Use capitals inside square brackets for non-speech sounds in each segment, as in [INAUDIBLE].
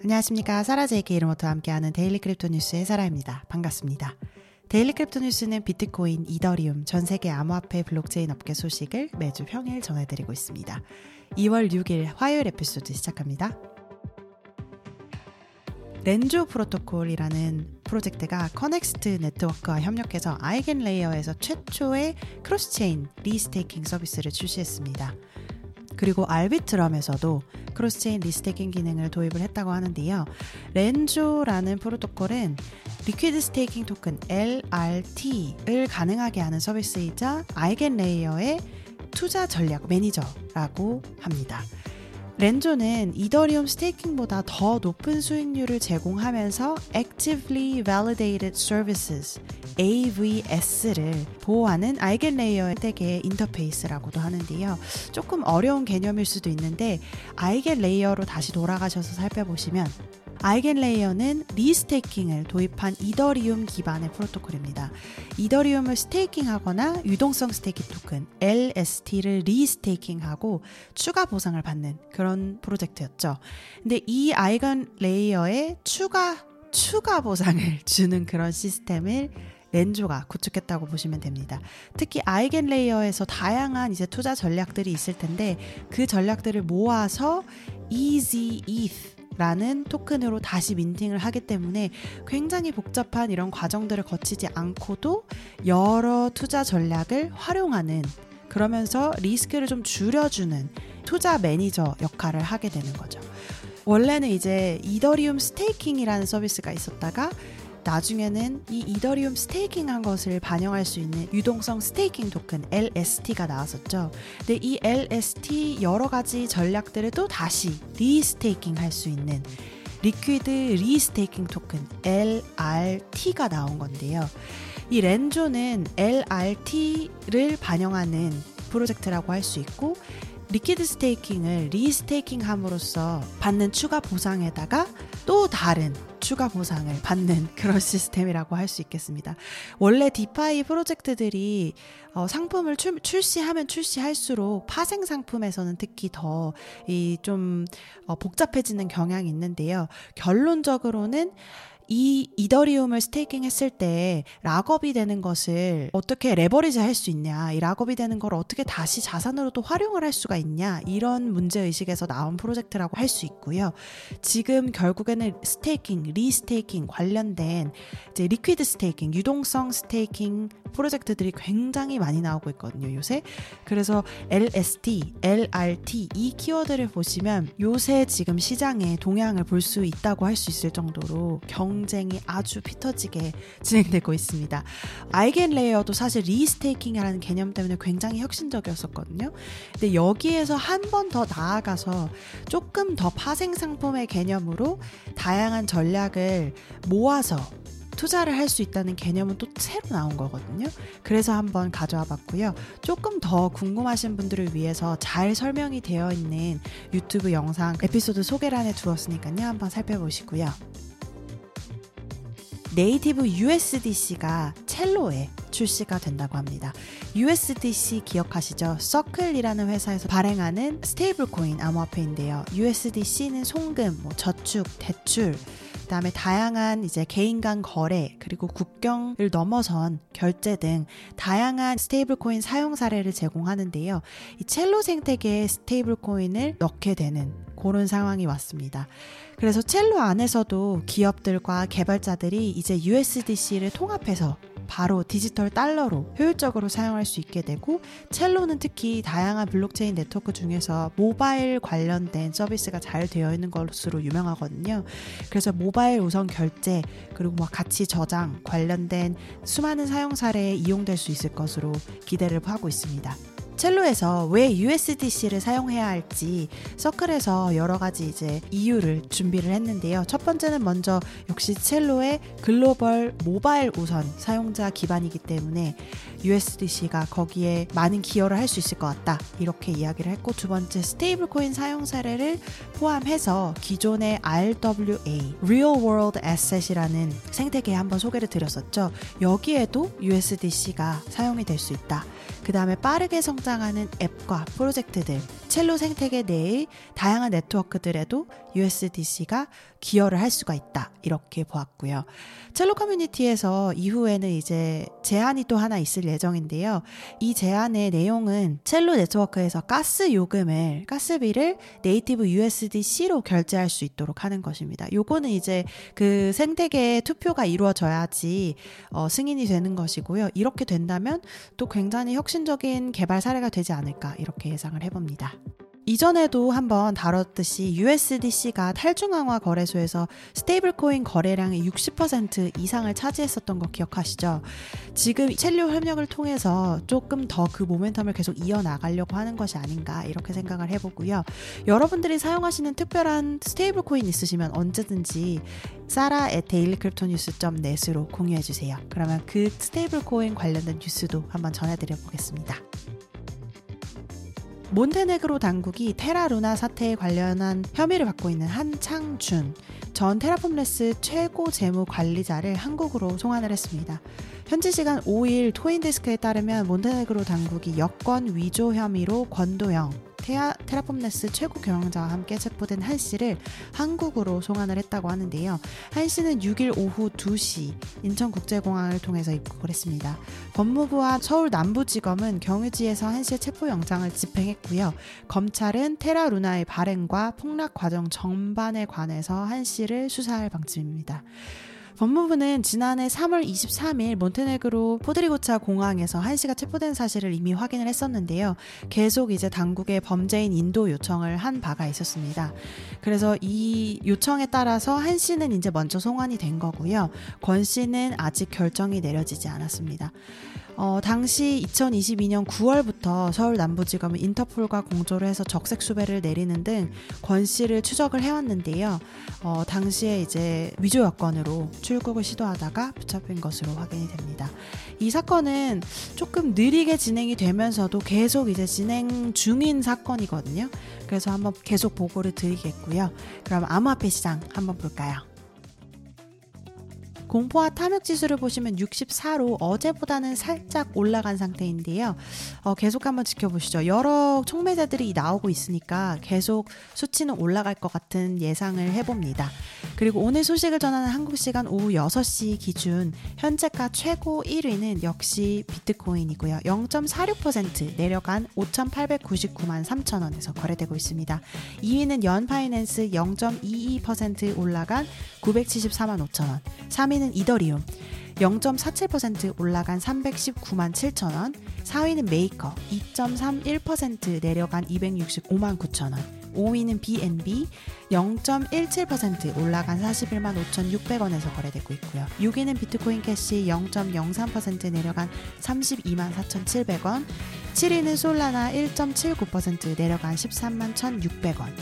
안녕하십니까. 사라제이의 이름부터 함께하는 daily crypto 뉴스의 사라입니다. 반갑습니다. daily crypto 뉴스는 비트코인, 이더리움, 전 세계 암호화폐 블록체인 업계 소식을 매주 평일 전해드리고 있습니다. 2월 6일 화요일 에피소드 시작합니다. 렌조 프로토콜이라는 프로젝트가 커넥스트 네트워크와 협력해서 아이겐 레이어에서 최초의 cross-chain restaking 서비스를 출시했습니다. 그리고 알비트럼에서도 cross-chain restaking 기능을 도입을 했다고 하는데요. 렌조라는 프로토콜은 liquid staking 토큰 LRT를 가능하게 하는 서비스이자 아이겐 레이어의 투자 전략 매니저라고 합니다. 렌조는 이더리움 staking보다 더 높은 수익률을 제공하면서 Actively Validated Services AVS를 보호하는 아이겐 레이어의 세계 인터페이스라고도 하는데요. 조금 어려운 개념일 수도 있는데 EigenLayer로 다시 돌아가셔서 살펴보시면 EigenLayer는 restaking을 도입한 이더리움 기반의 프로토콜입니다. 이더리움을 스테이킹하거나 유동성 스테이킹 토큰 LST를 리스테이킹하고 추가 보상을 받는 그런 프로젝트였죠. 근데 이 EigenLayer에 추가 추가 보상을 [LAUGHS] 주는 그런 시스템을 Renzo가 구축했다고 보시면 됩니다. 특히 EigenLayer에서 다양한 이제 투자 전략들이 있을 텐데 그 전략들을 모아서 ezETH라는 토큰으로 다시 minting을 하기 때문에 굉장히 복잡한 이런 과정들을 거치지 않고도 여러 투자 전략을 활용하는 그러면서 리스크를 좀 줄여주는 투자 매니저 역할을 하게 되는 거죠. 원래는 이제 이더리움 staking이라는 서비스가 있었다가 나중에는 이 이더리움 staking한 것을 반영할 수 있는 유동성 staking 토큰 LST가 나왔었죠. 근데 이 LST 여러 가지 전략들을 또 다시 restaking 할 수 있는 liquid restaking 토큰 LRT가 나온 건데요. 이 Renzo는 LRT를 반영하는 프로젝트라고 할 수 있고 liquid staking을 restaking 함으로써 받는 추가 보상에다가 또 다른 추가 보상을 받는 [LAUGHS] 그런 시스템이라고 할 수 있겠습니다. 원래 DeFi 프로젝트들이 어, 상품을 출, 출시하면 출시할수록 파생 상품에서는 특히 더 이 좀 어, 복잡해지는 경향이 있는데요. 결론적으로는 이 이더리움을 staking 했을 때 lock-up이 되는 것을 어떻게 레버리지 할 수 있냐, 이 lock-up이 되는 걸 어떻게 다시 자산으로 또 활용을 할 수가 있냐, 이런 문제 의식에서 나온 프로젝트라고 할 수 있고요. 지금 결국에는 staking, restaking 관련된 이제 liquid staking, 유동성 staking 프로젝트들이 굉장히 많이 나오고 있거든요, 요새. 그래서 LST, LRT 이 키워드를 보시면 요새 지금 시장에 동향을 볼 수 있다고 할 수 있을 정도로 경쟁이 아주 피터지게 [LAUGHS] 진행되고 있습니다. EigenLayer도 사실 restaking이라는 개념 때문에 굉장히 혁신적이었었거든요. 근데 여기에서 한 번 더 나아가서 조금 더 파생 상품의 개념으로 다양한 전략을 모아서 투자를 할 수 있다는 개념은 또 새로 나온 거거든요. 그래서 한번 가져와 봤고요. 조금 더 궁금하신 분들을 위해서 잘 설명이 되어 있는 유튜브 영상 에피소드 소개란에 두었으니까요. 한번 살펴보시고요. 네이티브 USDC가 첼로에 출시가 된다고 합니다. USDC 기억하시죠? Circle이라는 회사에서 발행하는 stablecoin 암호화폐인데요. USDC는 송금, 뭐 저축, 대출, 그다음에 다양한 이제 개인 간 거래 그리고 국경을 넘어선 결제 등 다양한 stablecoin 사용 사례를 제공하는데요. 이 Celo 생태계에 stablecoin을 넣게 되는 그런 상황이 왔습니다. 그래서 Celo 안에서도 기업들과 개발자들이 이제 USDC를 통합해서 바로 디지털 달러로 효율적으로 사용할 수 있게 되고 Celo는 특히 다양한 블록체인 네트워크 중에서 모바일 관련된 서비스가 잘 되어 있는 것으로 유명하거든요. 그래서 모바일 우선 결제 그리고 뭐 가치 저장 관련된 수많은 사용 사례에 이용될 수 있을 것으로 기대를 하고 있습니다. Celo에서 왜 USDC를 사용해야 할지 Circle에서 여러 가지 이제 이유를 준비를 했는데요. 첫 번째는 먼저 역시 Celo의 글로벌 모바일 우선 사용자 기반이기 때문에 USDC가 거기에 많은 기여를 할 수 있을 것 같다. 이렇게 이야기를 했고 두 번째 stablecoin 사용 사례를 포함해서 기존의 RWA Real World Asset이라는 생태계에 한번 소개를 드렸었죠. 여기에도 USDC가 사용이 될 수 있다. 그 다음에 빠르게 성장하는 앱과 프로젝트들, Celo 생태계 내의 다양한 네트워크들에도 USDC가 기여를 할 수가 있다. 이렇게 보았고요. 첼로 커뮤니티에서 이후에는 이제 제안이 또 하나 있을 예정인데요. 이 제안의 내용은 첼로 네트워크에서 가스 요금을, 가스비를 네이티브 USDC로 결제할 수 있도록 하는 것입니다. 요거는 이제 그 생태계에 투표가 이루어져야지 어, 승인이 되는 것이고요. 이렇게 된다면 또 굉장히 혁신 적인 개발 사례가 되지 않을까 이렇게 예상을 해봅니다. 이전에도 한번 다뤘듯이 USDC가 탈중앙화 거래소에서 stablecoin 거래량의 60% 이상을 차지했었던 거 기억하시죠? 지금 Celo 협력을 통해서 조금 더 그 모멘텀을 계속 이어나가려고 하는 것이 아닌가 이렇게 생각을 해보고요. 여러분들이 사용하시는 특별한 stablecoin 있으시면 언제든지 사라의 daily crypto news.net으로 공유해주세요. 그러면 그 stablecoin 관련된 뉴스도 한번 전해드려 보겠습니다. 몬테네그로 당국이 테라루나 사태에 관련한 혐의를 받고 있는 한창준 전 테라폼레스 최고 재무 관리자를 한국으로 송환을 했습니다. 현지 시간 5일 토인디스크에 따르면 몬테네그로 당국이 여권 위조 혐의로 권도영 테아, 테라폼네스 최고 경영자와 함께 체포된 한 씨를 한국으로 송환을 했다고 하는데요. 한 씨는 6일 오후 2시 인천국제공항을 통해서 입국을 했습니다. 법무부와 서울 남부지검은 경유지에서 한 씨의 체포영장을 집행했고요. 검찰은 테라 루나의 발행과 폭락 과정 전반에 관해서 한 씨를 수사할 방침입니다. 법무부는 지난해 3월 23일 몬테네그로 포드리고차 공항에서 한 씨가 체포된 사실을 이미 확인을 했었는데요. 계속 이제 당국의 범죄인 인도 요청을 한 바가 있었습니다. 그래서 이 요청에 따라서 한 씨는 이제 먼저 송환이 된 거고요. 권 씨는 아직 결정이 내려지지 않았습니다. 어, 당시 2022년 9월부터 서울 남부지검은 인터폴과 공조를 해서 적색 수배를 내리는 등 권 씨를 추적을 해왔는데요. 어, 당시에 이제 위조 여건으로 출국을 시도하다가 붙잡힌 것으로 확인이 됩니다. 이 사건은 조금 느리게 진행이 되면서도 계속 이제 진행 중인 사건이거든요. 그래서 한번 계속 보고를 드리겠고요. 그럼 암호화폐 시장 한번 볼까요? 공포와 탐욕 지수를 보시면 64로 어제보다는 살짝 올라간 상태인데요. 어, 계속 한번 지켜보시죠. 여러 총매자들이 나오고 있으니까 계속 수치는 올라갈 것 같은 예상을 해봅니다. 그리고 오늘 소식을 전하는 한국 시간 오후 6시 기준 현재가 최고 1위는 역시 비트코인이고요. 0.46% 내려간 5,899만 3천 원에서 거래되고 있습니다. 2위는 Yearn Finance 0.22% 올라간 974만 5천 원. 3위는 이더리움 0.47% 올라간 319만 7천 원. 4위는 메이커 2.31% 내려간 265만 9천 원. 5위는 BNB 0.17% 올라간 41만 5,600원에서 거래되고 있고요. 6위는 비트코인 캐시 0.03% 내려간 32만 4,700원. 7위는 Solana 1.79% 내려간 13만 1,600원.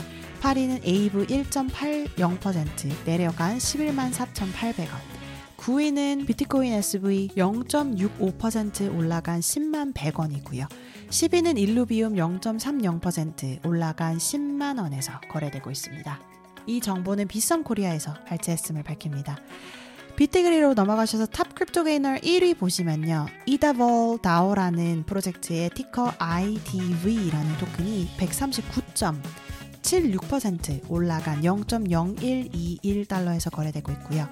8위는 Aave 1.80% 내려간 11만 4,800원. 9위는 비트코인 SV 0.65% 올라간 10만 100원이고요. 10위는 Illuvium 0.30% 올라간 10만 원에서 거래되고 있습니다. 이 정보는 빗썸 코리아에서 발췌했음을 밝힙니다. BitDegree로 넘어가셔서 top crypto gainer 1위 보시면요. Idavoll DAO라는 프로젝트의 ticker IDV라는 토큰이 139.76% 올라간 0.0121달러에서 거래되고 있고요.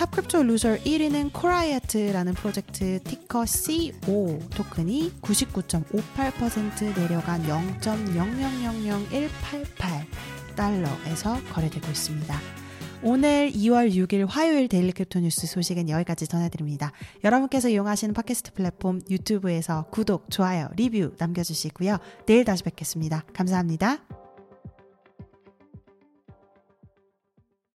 top crypto loser 1위는 Corite라는 프로젝트 ticker CO 토큰이 99.58% 내려간 0.0000188 달러에서 거래되고 있습니다. 오늘 2월 6일 화요일 Daily Crypto News 소식은 여기까지 전해드립니다. 여러분께서 이용하시는 팟캐스트 플랫폼 유튜브에서 구독, 좋아요, 리뷰 남겨주시고요. 내일 다시 뵙겠습니다. 감사합니다.